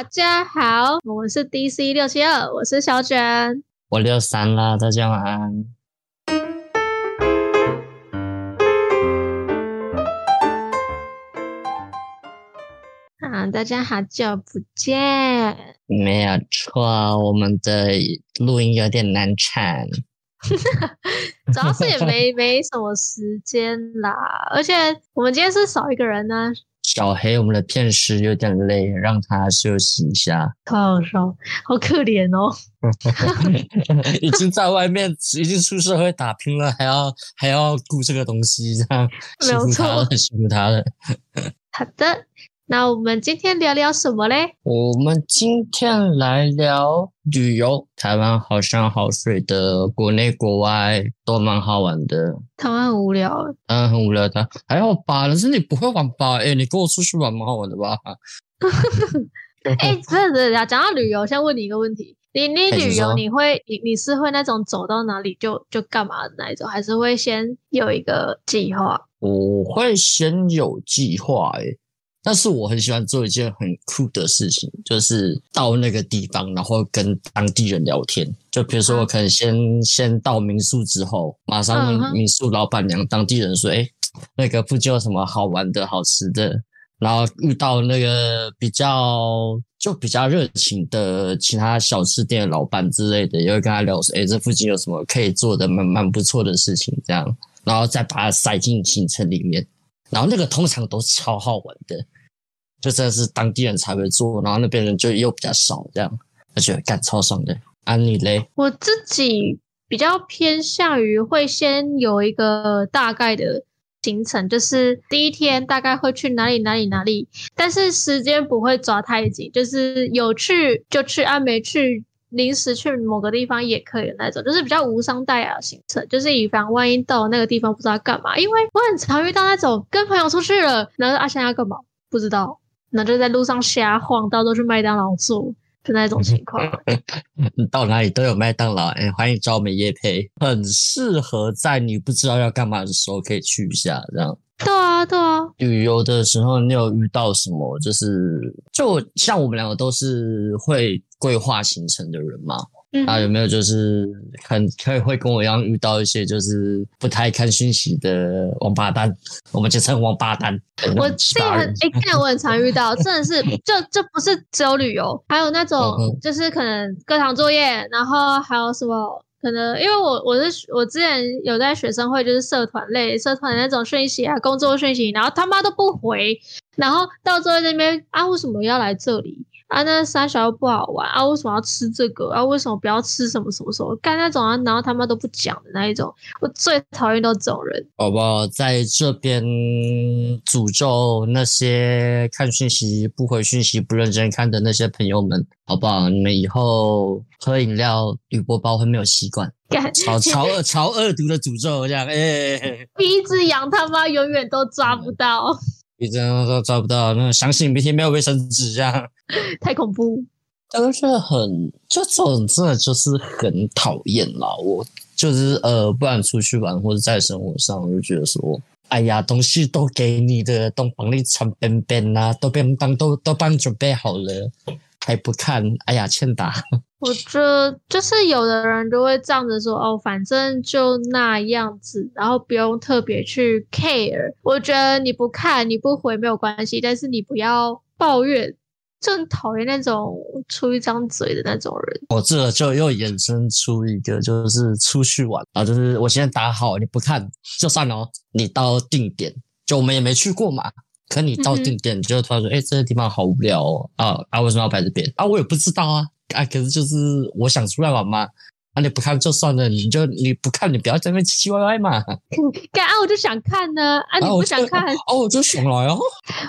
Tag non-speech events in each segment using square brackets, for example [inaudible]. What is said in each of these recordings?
大家好，我们是 DC 六七二，我是小卷，我六三啦，大家晚安。啊，大家好久不见。没有错，我们的录音有点难产。[laughs] 主要是也没没什么时间啦，而且我们今天是少一个人呢。小黑，我们的片师有点累，让他休息一下。好笑，好可怜哦！[laughs] 已经在外面，已经出社会打拼了，还要还要顾这个东西，这样辛苦他了，辛苦他了。好的。那我们今天聊聊什么嘞？我们今天来聊旅游。台湾好山好水的，国内国外都蛮好玩的。台湾很无聊，嗯，很无聊的，还好吧？但是你不会玩吧？哎，你跟我出去玩蛮好玩的吧？[laughs] 哎，真的真的，讲到旅游，先问你一个问题：你你旅游你会你你是会那种走到哪里就就干嘛的那一种，还是会先有一个计划？我会先有计划，哎。但是我很喜欢做一件很酷的事情，就是到那个地方，然后跟当地人聊天。就比如说，我可能先、嗯、先到民宿之后，马上问民宿老板娘、当地人说：“哎，那个附近有什么好玩的、好吃的？”然后遇到那个比较就比较热情的其他小吃店的老板之类的，也会跟他聊说：“哎，这附近有什么可以做的蛮蛮不错的事情？”这样，然后再把它塞进行程里面。然后那个通常都超好玩的。就真的是当地人才会做，然后那边人就又比较少，这样而且干超爽的。啊，你嘞？我自己比较偏向于会先有一个大概的行程，就是第一天大概会去哪里哪里哪里，但是时间不会抓太紧，就是有去就去，啊没去临时去某个地方也可以那种，就是比较无伤大雅的行程，就是以防万一到那个地方不知道干嘛，因为我很常遇到那种跟朋友出去了，然后阿香要干嘛不知道。那就在路上瞎晃，到处去麦当劳住，就那种情况。[laughs] 到哪里都有麦当劳，哎、欢迎找我们业配，很适合在你不知道要干嘛的时候可以去一下，这样。对啊，对啊。旅游的时候，你有遇到什么？就是就像我们两个都是会规划行程的人嘛。嗯，啊，有没有就是很可以会跟我一样遇到一些就是不太看讯息的王八蛋？[laughs] 我们就称王八蛋。我这个很哎，看、欸、我很常遇到，真的是 [laughs] 就就不是只有旅游，还有那种就是可能课堂作业，然后还有什么可能，因为我我是我之前有在学生会，就是社团类社团那种讯息啊，工作讯息，然后他妈都不回，然后到最后那边啊，为什么要来这里？啊，那三小又不好玩啊！为什么要吃这个啊？为什么不要吃什么什么什么？干那种啊，然后他们都不讲的那一种，我最讨厌到这种人。宝宝在这边诅咒那些看讯息不回讯息、不认真看的那些朋友们，好不好？你们以后喝饮料铝箔包会没有习惯，超超恶超恶毒的诅咒这样，哎、欸，鼻子痒他妈永远都抓不到。嗯一张都抓不到，那相信明天没有卫生纸这样，[laughs] 太恐怖。[laughs] 但是很，就这种真的就是很讨厌啦。我就是呃，不然出去玩或者在生活上，我就觉得说，哎呀，东西都给你的，都帮你穿便便啦，都便当都都帮你准备好了，还不看，哎呀，欠打。我觉得就是有的人就会这样子说哦，反正就那样子，然后不用特别去 care。我觉得你不看你不回没有关系，但是你不要抱怨，就很讨厌那种出一张嘴的那种人。我这个就又衍生出一个，就是出去玩啊，就是我现在打好，你不看就算了哦。你到定点，就我们也没去过嘛，可你到定点，你就突然说，哎、嗯，这个地方好无聊哦，啊啊，为什么要摆这边啊？我也不知道啊。啊，可是就是我想出来玩嘛，啊，你不看就算了，你就你不看，你不要在那边唧唧歪歪嘛。[laughs] 干啊，我就想看呢，啊，你不想看，哦、啊，我就想来哦。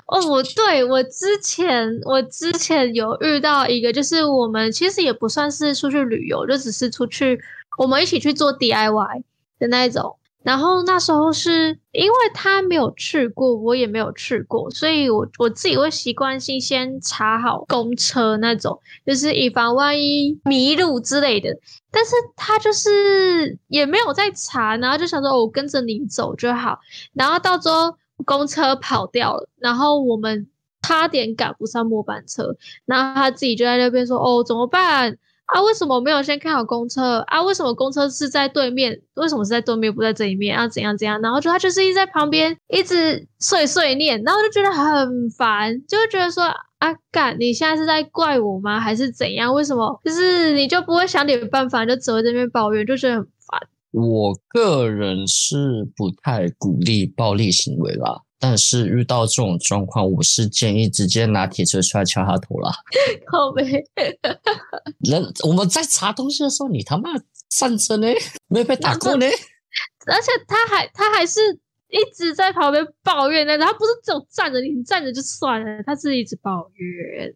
哦，我对我之前我之前有遇到一个，就是我们其实也不算是出去旅游，就只是出去我们一起去做 DIY 的那一种。然后那时候是因为他没有去过，我也没有去过，所以我我自己会习惯性先查好公车那种，就是以防万一迷路之类的。但是他就是也没有在查，然后就想说，哦，我跟着你走就好。然后到时候公车跑掉了，然后我们差点赶不上末班车，然后他自己就在那边说：“哦，怎么办？”啊，为什么没有先看好公车啊？为什么公车是在对面？为什么是在对面不在这一面啊？怎样怎样？然后就他就是一直在旁边一直碎碎念，然后就觉得很烦，就觉得说啊，干，你现在是在怪我吗？还是怎样？为什么就是你就不会想点办法，就只会在那边抱怨，就觉得很烦。我个人是不太鼓励暴力行为啦。但是遇到这种状况，我是建议直接拿铁锤出来敲他头啦。[laughs] 靠北，人我们在查东西的时候，你他妈站着呢，没有被打过呢。而且他还他还是一直在旁边抱怨呢，他不是只有站着，你站着就算了，他是一直抱怨。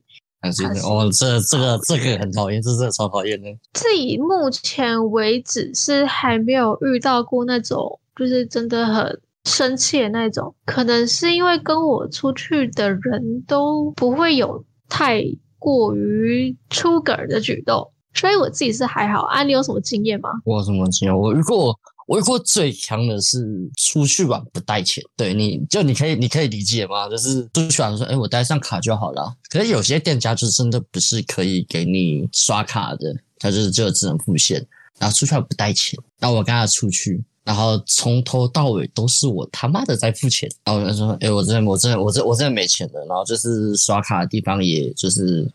哦，这这个这个很讨厌，这真的超讨厌的。自己目前为止是还没有遇到过那种，就是真的很。生气的那种，可能是因为跟我出去的人都不会有太过于出格的举动，所以我自己是还好。啊，你有什么经验吗？我有什么经验？我遇过，我遇过最强的是出去玩不带钱。对，你就你可以你可以理解吗？就是出去玩说，哎，我带上卡就好了。可是有些店家就真的不是可以给你刷卡的，他就是就只能付现，然后出去玩不带钱，然后我跟他出去。然后从头到尾都是我他妈的在付钱，然后他说，哎，我真的，我真的，我真，我真的没钱了。然后就是刷卡的地方，也就是。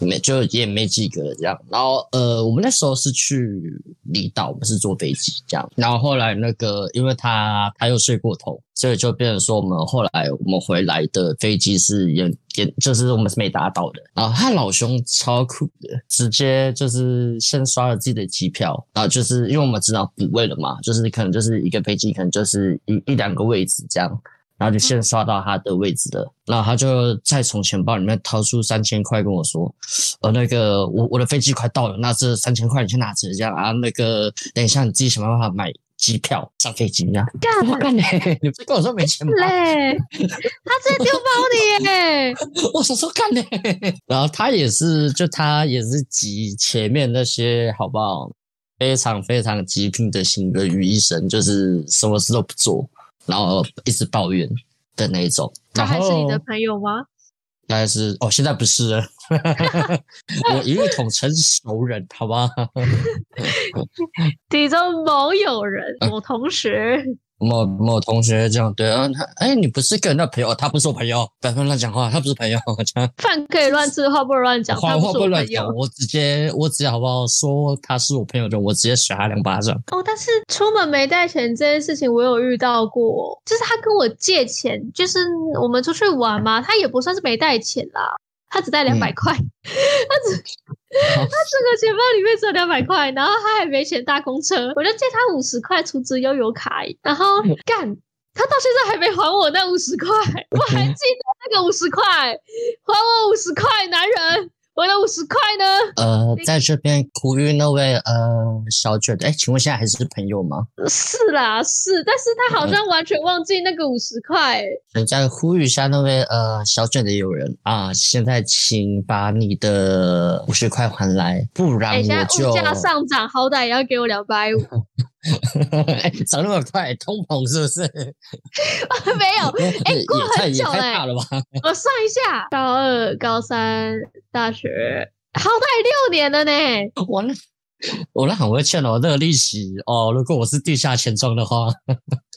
没就也没几个这样，然后呃，我们那时候是去离岛，我们是坐飞机这样，然后后来那个，因为他他又睡过头，所以就变成说我们后来我们回来的飞机是也也就是我们是没打到的，然后他老兄超酷的，直接就是先刷了自己的机票，然后就是因为我们知道补位了嘛，就是可能就是一个飞机可能就是一一两个位置这样。然后就先刷到他的位置的，然后他就再从钱包里面掏出三千块跟我说：“呃，那个我我的飞机快到了，那这三千块你去拿着，这样啊，那个等一下你自己想办法买机票上飞机呀。”干嘛干嘞？[laughs] 你不是跟我说没钱吗？嘞，他直接丢包里耶！[laughs] 我说说干嘞，然后他也是，就他也是集前面那些好不好？非常非常极品的性格于一生，就是什么事都不做。然后一直抱怨的那一种，他还是你的朋友吗？那还是哦，现在不是了，[laughs] 我一律统称熟人，好吧？[laughs] 体中某友人，某同学。某某同学这样对啊，他哎，你不是跟那朋友，他不是我朋友，不要乱讲话，他不是朋友。饭可以乱吃，话不能乱讲，话话不能乱讲。我直接，我直接好不好说他是我朋友的，我直接甩他两巴掌。哦，但是出门没带钱这件事情，我有遇到过，就是他跟我借钱，就是我们出去玩嘛，他也不算是没带钱啦。他只带两百块，嗯、他只他整个钱包里面只有两百块，然后他还没钱搭公车，我就借他五十块储值悠游卡，然后干，他到现在还没还我那五十块，我还记得那个五十块，还我五十块，男人。我的五十块呢？呃，在这边呼吁那位呃小卷的，哎，请问现在还是朋友吗？是啦，是，但是他好像完全忘记那个五十块。你再呼吁一下那位呃小卷的友人啊，现在请把你的五十块还来，不然我就。物价上涨，好歹也要给我两百五。[laughs] [laughs] 哎，涨那么快，通膨是不是？[laughs] 没有，[laughs] 哎、欸，过很久哎、欸。我算一下，高二、高三、大学，好歹六年了呢。我那，我那很会欠哦，这个利息哦。如果我是地下钱庄的话，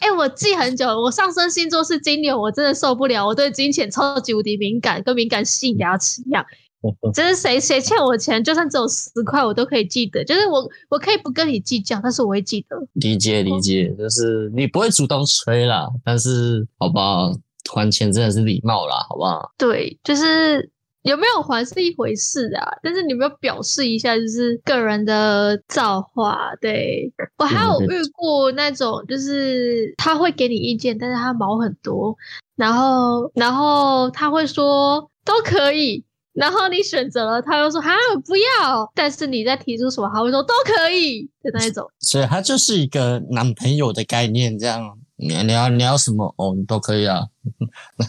哎、欸，我记很久。我上升星座是金牛，我真的受不了，我对金钱超级无敌敏感，跟敏感性牙齿一样。[laughs] 就是谁谁欠我钱，就算只有十块，我都可以记得。就是我我可以不跟你计较，但是我会记得。理解理解，就是你不会主动催啦，但是好不好？还钱真的是礼貌啦，好不好？对，就是有没有还是一回事啊，但是你有没有表示一下，就是个人的造化。对，我还有遇过那种，就是他会给你意见，但是他毛很多，然后然后他会说都可以。然后你选择了，他又说哈不要，但是你在提出什么，他会说都可以的那一种。所以他就是一个男朋友的概念，这样你你要你要什么哦，你都可以啊。[laughs]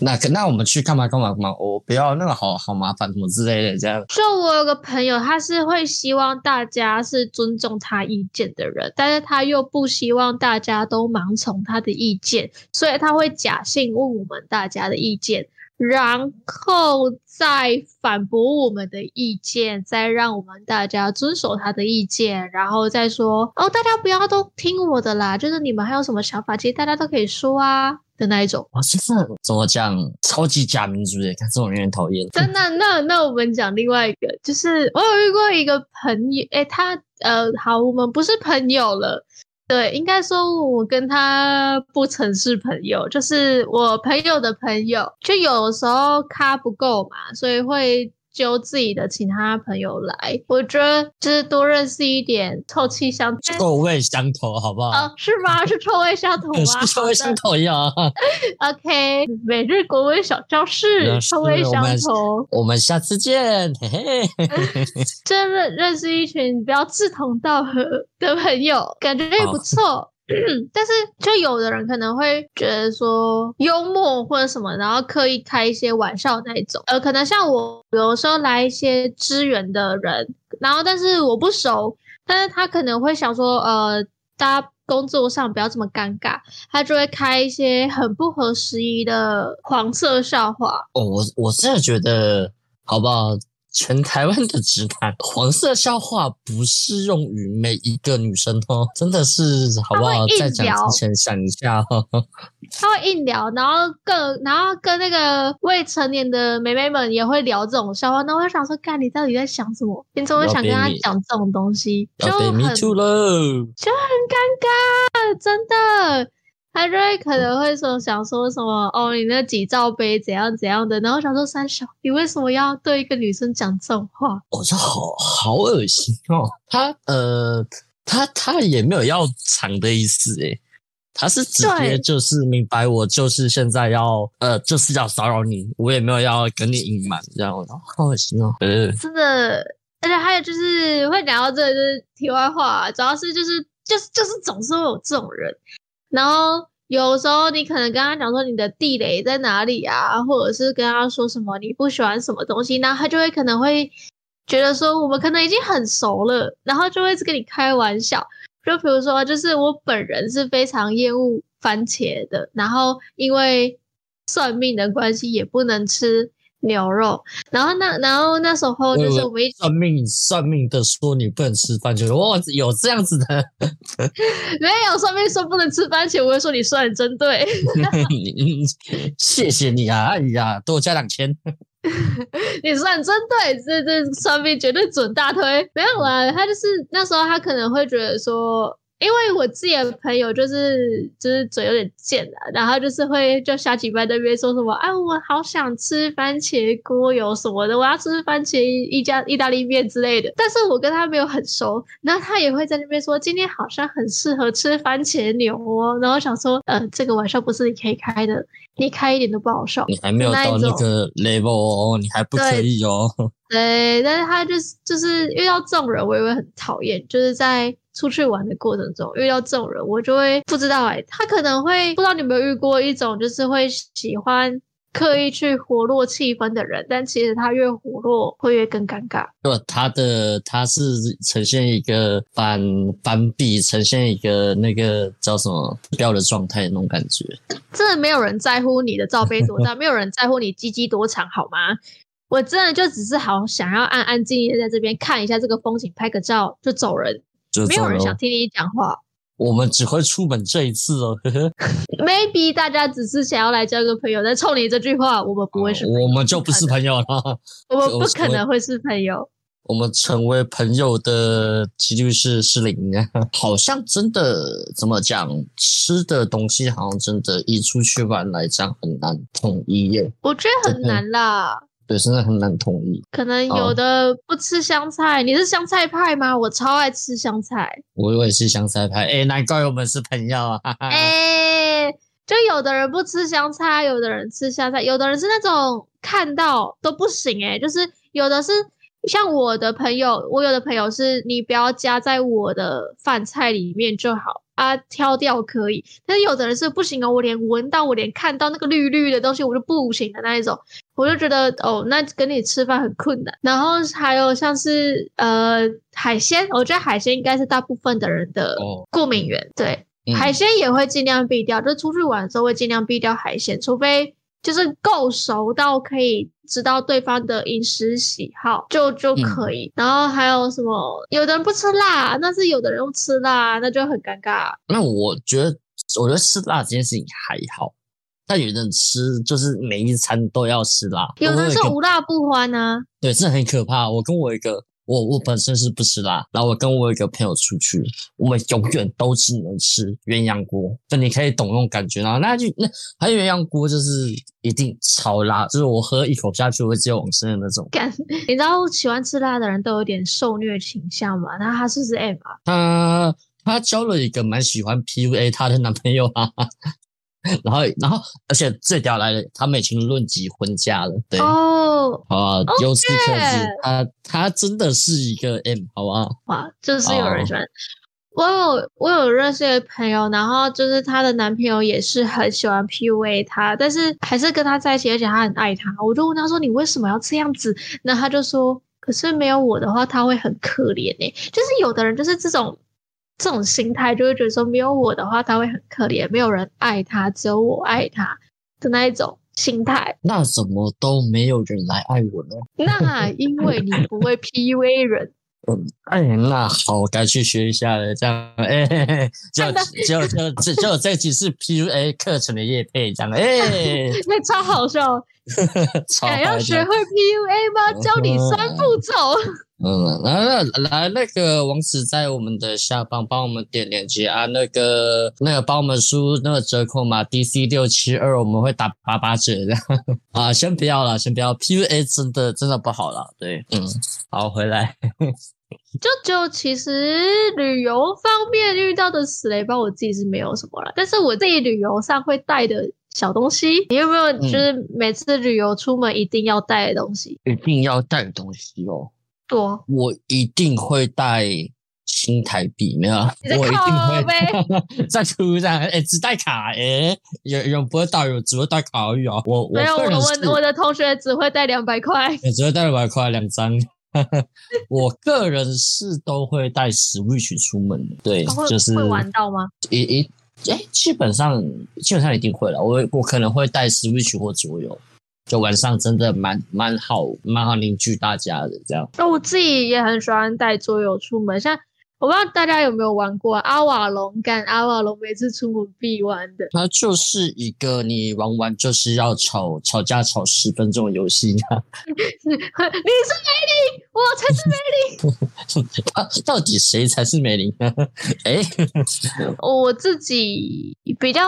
那那那我们去干嘛干嘛干嘛？我、哦、不要那个好好麻烦什么之类的这样。就我有个朋友，他是会希望大家是尊重他意见的人，但是他又不希望大家都盲从他的意见，所以他会假性问我们大家的意见。然后再反驳我们的意见，再让我们大家遵守他的意见，然后再说哦，大家不要都听我的啦，就是你们还有什么想法，其实大家都可以说啊的那一种。哇，其实怎么讲，超级假民主耶，看这种人讨厌。真的，那那我们讲另外一个，就是我有遇过一个朋友，诶，他呃，好，我们不是朋友了。对，应该说我跟他不曾是朋友，就是我朋友的朋友，就有时候咖不够嘛，所以会。揪自己的其他朋友来，我觉得就是多认识一点，臭气相臭味相投，好不好？哦，是吗？[laughs] 是臭味相投吗？[laughs] 是臭味相投呀。[laughs] OK，每日国文小教室，臭味相投我。我们下次见，嘿嘿。真的认识一群比较志同道合的朋友，感觉也不错。但是，就有的人可能会觉得说幽默或者什么，然后刻意开一些玩笑那一种。呃，可能像我有时候来一些支援的人，然后但是我不熟，但是他可能会想说，呃，大家工作上不要这么尴尬，他就会开一些很不合时宜的黄色笑话。哦，我我真的觉得，好不好？全台湾的直男，黄色笑话不适用于每一个女生哦，真的是好不好？在讲之前想一下哦。他会硬聊，然后跟然后跟那个未成年的妹妹们也会聊这种笑话，那我就想说，干你到底在想什么？你怎么想跟他讲这种东西？就很就很尴尬，真的。他就会可能会说想说什么哦，你那几罩杯怎样怎样的，然后想说三小，你为什么要对一个女生讲这种话？我这好好恶心哦。他呃，他他也没有要藏的意思诶，他是直接就是明白我就是现在要呃就是要骚扰你，我也没有要跟你隐瞒这样，好恶心哦。呃，真的，而且还有就是会聊到这个就是题外话，主要是就是就是就是总是会有这种人。然后有时候你可能跟他讲说你的地雷在哪里啊，或者是跟他说什么你不喜欢什么东西，那他就会可能会觉得说我们可能已经很熟了，然后就会一直跟你开玩笑。就比如说，就是我本人是非常厌恶番茄的，然后因为算命的关系也不能吃。牛肉，然后那然后那时候就是我们一算命算命的说你不能吃番茄，哇，有这样子的？[laughs] 没有算命说不能吃番茄，我会说你算的真对。[laughs] 谢谢你啊，哎呀，多加两千。[laughs] 你算真对，这这算命绝对准大推。没有啊，他就是那时候他可能会觉得说。因为我自己的朋友就是就是嘴有点贱的，然后就是会就瞎鸡巴在那边说什么，哎，我好想吃番茄锅油什么的，我要吃番茄一家意大利面之类的。但是我跟他没有很熟，然后他也会在那边说，今天好像很适合吃番茄牛哦。然后想说，呃，这个玩笑不是你可以开的，你开一点都不好笑。你还没有到那个 level 哦，你还不可以哦。对，对，但是他就是就是遇到这种人，我也会很讨厌，就是在。出去玩的过程中遇到这种人，我就会不知道哎、欸，他可能会不知道你有没有遇过一种，就是会喜欢刻意去活络气氛的人，但其实他越活络会越更尴尬。不，他的他是呈现一个反反比，呈现一个那个叫什么标的状态的那种感觉。真的没有人在乎你的罩杯多大，[laughs] 没有人在乎你鸡鸡多长，好吗？我真的就只是好想要安安静静在这边看一下这个风景，拍个照就走人。没有人想听你讲话。我们只会出门这一次哦。Maybe 大家只是想要来交个朋友，但冲你这句话，我们不会是。我们就不是朋友了。我们不可能会是朋友。我们成为朋友的几率是是零。好像真的怎么讲，吃的东西好像真的，一出去玩来讲很难统一耶。我觉得很难啦。对，真的很难统一。可能有的不吃香菜，你是香菜派吗？我超爱吃香菜。我我也是香菜派，哎，难怪我们是朋友啊！哎，就有的人不吃香菜，有的人吃香菜，有的人是那种看到都不行，哎，就是有的是像我的朋友，我有的朋友是你不要加在我的饭菜里面就好。啊，挑掉可以，但是有的人是不行哦。我连闻到，我连看到那个绿绿的东西，我就不行的那一种，我就觉得哦，那跟你吃饭很困难。然后还有像是呃海鲜，我觉得海鲜应该是大部分的人的过敏源。对，嗯、海鲜也会尽量避掉，就出去玩的时候会尽量避掉海鲜，除非就是够熟到可以知道对方的饮食喜好，就就可以。嗯、然后还有什么？有的人不吃辣，但是有的人又吃辣，那就很尴尬。那我觉得，我觉得吃辣这件事情还好，但有的人吃就是每一餐都要吃辣，有的是无辣不欢呢、啊。对，这很可怕。我跟我一个。我我本身是不吃辣，然后我跟我一个朋友出去，我们永远都只能吃鸳鸯锅，就你可以懂那种感觉。然后那就那还有鸳鸯锅就是一定超辣，就是我喝一口下去会直接往生的那种。[laughs] 你知道喜欢吃辣的人都有点受虐倾向吗？那他是不是 M 啊？他他交了一个蛮喜欢 PUA 他的男朋友啊。然后，然后，而且最屌来了，他们已经论及婚嫁了，对哦，好啊，由此可知，他他真的是一个 M，好不好？哇，就是有人喜欢。哦、我有我有认识一个朋友，然后就是她的男朋友也是很喜欢 PUA 她，但是还是跟她在一起，而且他很爱她。我就问他说：“你为什么要这样子？”那他就说：“可是没有我的话，他会很可怜诶。”就是有的人就是这种。这种心态就会觉得说，没有我的话他会很可怜，没有人爱他，只有我爱他的那一种心态。那怎么都没有人来爱我呢？那因为你不会 PUA 人。嗯，哎，那好，我该去学一下了。这样，哎，就 [laughs] 就就就就这几次 PUA 课程的业配，这样，哎，[laughs] 那 [laughs] 超好笑。想要学会 PUA 吗？教你三步骤。嗯，来来，那个王子在我们的下方帮我们点链接啊，那个那个帮我们输那个折扣码 DC 六七二，我们会打八八折的 [laughs] 啊。先不要了，先不要，PUA 真的真的不好了。对，嗯，好，回来。[laughs] 就就其实旅游方面遇到的死雷包，我自己是没有什么了，但是我自己旅游上会带的。小东西，你有没有就是每次旅游出门一定要带的东西？嗯、一定要带的东西哦。多，我一定会带新台币，没有？我一定会 [laughs] 在车上，哎、欸，只带卡，哎、欸，有有不会带，有只会带卡而已啊。我没有，我我我的同学只会带两百块，[laughs] 只会带两百块两张。[laughs] 我个人是都会带 Switch 出门，对，就是会玩到吗？一一。哎，基本上基本上一定会了。我我可能会带 Switch 或桌游，就晚上真的蛮蛮好蛮好凝聚大家的这样。那我自己也很喜欢带桌游出门，像我不知道大家有没有玩过阿瓦隆，干阿瓦隆每次出门必玩的。它就是一个你玩完就是要吵吵架吵十分钟的游戏。[laughs] 你是梅林，我才是梅林。[laughs] 啊，到底谁才是梅林？[laughs] 哎，我自己比较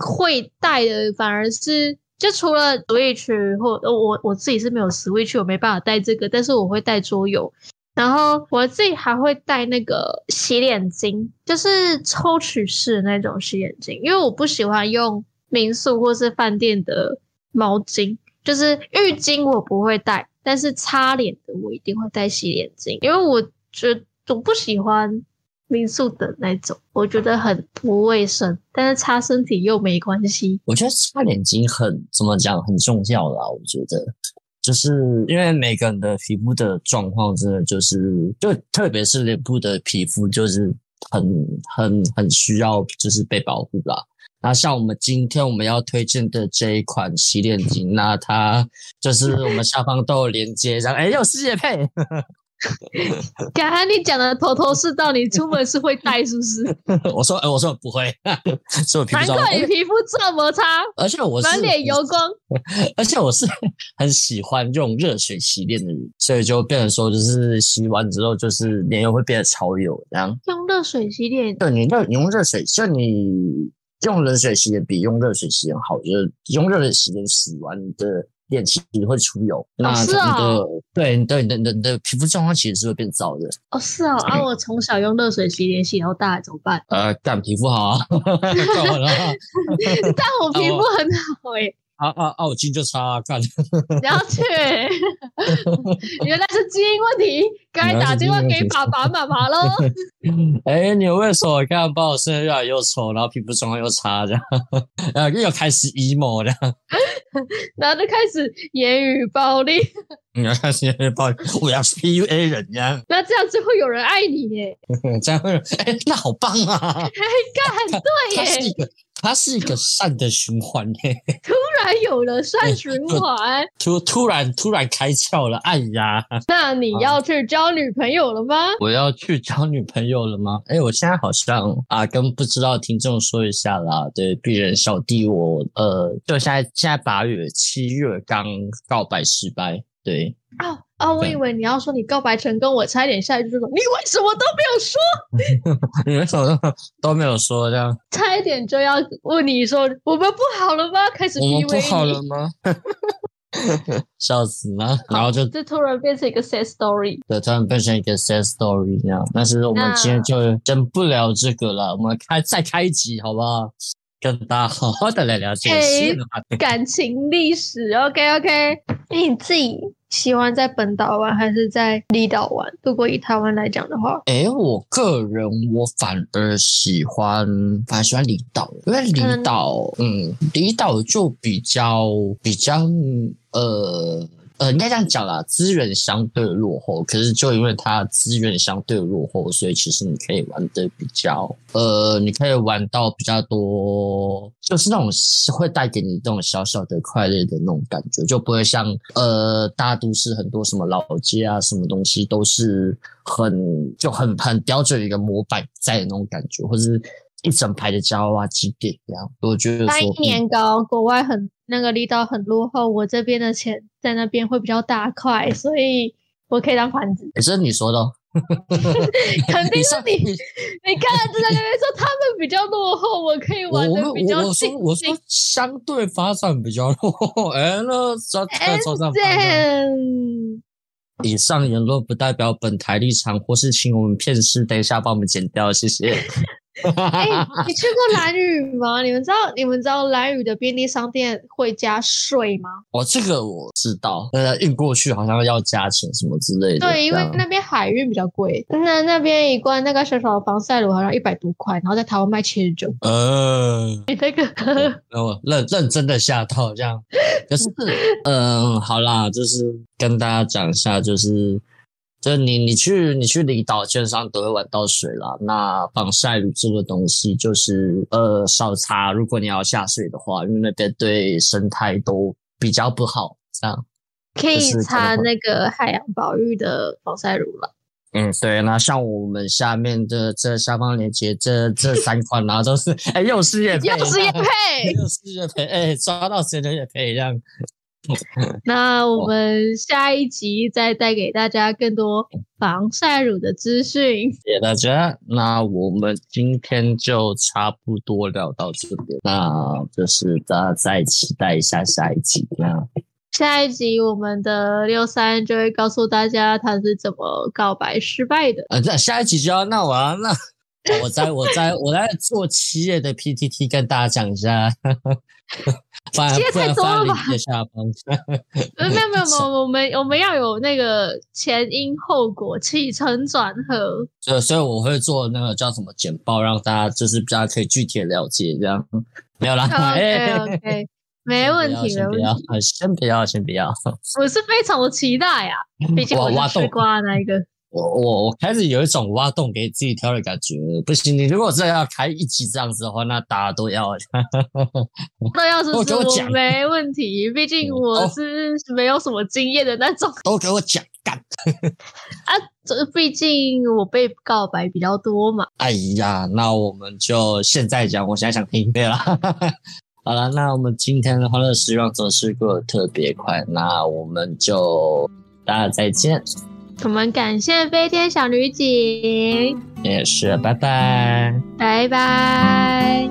会带的反而是，就除了 Switch 或我我自己是没有 Switch，我没办法带这个，但是我会带桌游。然后我自己还会带那个洗脸巾，就是抽取式的那种洗脸巾，因为我不喜欢用民宿或是饭店的毛巾，就是浴巾我不会带，但是擦脸的我一定会带洗脸巾，因为我觉得我不喜欢民宿的那种，我觉得很不卫生，但是擦身体又没关系。我觉得擦脸巾很怎么讲很重要啦，我觉得。就是因为每个人的皮肤的状况，真的就是，就特别是脸部的皮肤，就是很很很需要，就是被保护啦。那像我们今天我们要推荐的这一款洗脸巾，那它就是我们下方都有连接，然后哎，有世界配。[laughs] 刚刚你讲的头头是道，你出门是会带是不是？[laughs] 我说，哎，我说不会，[laughs] 是我皮肤。难怪你皮肤这么差，而且我是满脸油光，而且我是很喜欢用热水洗脸的人，所以就变成说，就是洗完之后，就是脸又会变得超油这样。用热水洗脸？对，你热你用热水，像你用冷水洗脸比用热水洗脸好，就是用热水洗脸洗完的。脸其实会出油，那你的、哦哦、对对你的你的你的皮肤状况其实是会变糟的。哦，是哦，啊，我从小用热水洗脸洗到大，怎么办？呃，干皮肤好啊。[laughs] [laughs] 但我皮肤很好哎、欸。啊啊啊！我筋就差干。[laughs] 了解，原来是基因问题，该打电话给爸爸妈妈喽。[laughs] 哎，你为什么看把我生的越来越丑，然后皮肤状况又差这样？然 [laughs] 后又开始 emo 这样。然后就开始言语暴力，你要开始言语暴力，我要 PUA 人呀。那这样就会有人爱你耶？这样会，哎，那好棒啊！哎，干对耶。它是一个善的循环耶。[laughs] 突然有了善循环，[laughs] 突突然突然开窍了，哎呀！[laughs] 那你要去交女朋友了吗？我要去交女朋友了吗？哎，我现在好像啊，跟不知道听众说一下啦。对，鄙人小弟我呃，就现在现在八月七月刚告白失败，对。哦哦，我以为你要说你告白成功，我差一点下一句就说你为什么都没有说？你为什么都没有说 [laughs] 这样？[laughs] 差一点就要问你说我们不好了吗？开始我们不好了吗？[laughs] 笑死了，然后就这突然变成一个 sad story，对，突然变成一个 sad story 这样。但是我们今天就真不聊这个了，我们开再开一集好不好？跟大家好好的来聊这些感情历史。OK OK，你自己。喜欢在本岛玩还是在离岛玩？如果以台湾来讲的话，哎，我个人我反而喜欢，反而喜欢离岛，因为离岛，嗯，离岛就比较比较，呃。呃，应该这样讲啦，资源相对落后，可是就因为它资源相对落后，所以其实你可以玩的比较，呃，你可以玩到比较多，就是那种会带给你这种小小的快乐的那种感觉，就不会像呃大都市很多什么老街啊，什么东西都是很就很很标准一个模板在的那种感觉，或者是一整排的夹娃娃机店这样。我觉得说一年糕，嗯、国外很。那个离岛很落后，我这边的钱在那边会比较大块，所以我可以当盘子。也是你说的，[laughs] [laughs] 肯定是你。你，你看，就在那边说他们比较落后，我可以玩的比较我。我说我说相对发展比较落后。哎，那这这这以上言论不代表本台立场，或是请我们片师等一下帮我们剪掉，谢谢。哎、欸，[laughs] 你去过蓝屿吗？你们知道你们知道蓝屿的便利商店会加税吗？哦，这个我知道，呃，运过去好像要加钱什么之类的。对，因为那边海运比较贵。那那边一罐那个小小的防晒乳好像一百多块，然后在台湾卖七十九。呃，你这个，我认认真的吓到这样。可是，嗯、呃，好啦，就是跟大家讲一下，就是。就你你去你去离岛，基本上都会玩到水啦。那防晒乳这个东西，就是呃少擦，如果你要下水的话，因为那边对生态都比较不好。这样可以擦那个海洋保育的防晒乳了。嗯，对。那像我们下面的这下方链接这这三款呢，都是哎又是业配，又是业配，又是业配，哎抓到谁的业配这样。[laughs] 那我们下一集再带给大家更多防晒乳的资讯。谢谢大家，那我们今天就差不多聊到这边，那就是大家再期待一下下一集。那下一集我们的六三就会告诉大家他是怎么告白失败的。啊，这下一集就要闹完了。[laughs] 我在我在我在做七页的 PTT 跟大家讲一下，翻翻翻里面下方。[laughs] 没有没有没有，[laughs] 我们我们要有那个前因后果、起承转合。所以所以我会做那个叫什么简报，让大家就是比较可以具体的了解这样。没有啦，OK OK，[laughs] 没问题没问题。先不要先不要，我是非常的期待啊，毕竟我是吃瓜那一个。我我我开始有一种挖洞给自己挑的感觉，不行，你如果真的要开一集这样子的话，那大家都要，那要是我讲没问题，毕竟我是没有什么经验的那种，都给我讲干 [laughs] 啊！这毕竟我被告白比较多嘛。哎呀，那我们就现在讲，我现在想听对了。[laughs] 好了，那我们今天的欢乐时光总是过得特别快，那我们就大家再见。我们感谢飞天小女警，也是，拜拜，拜拜。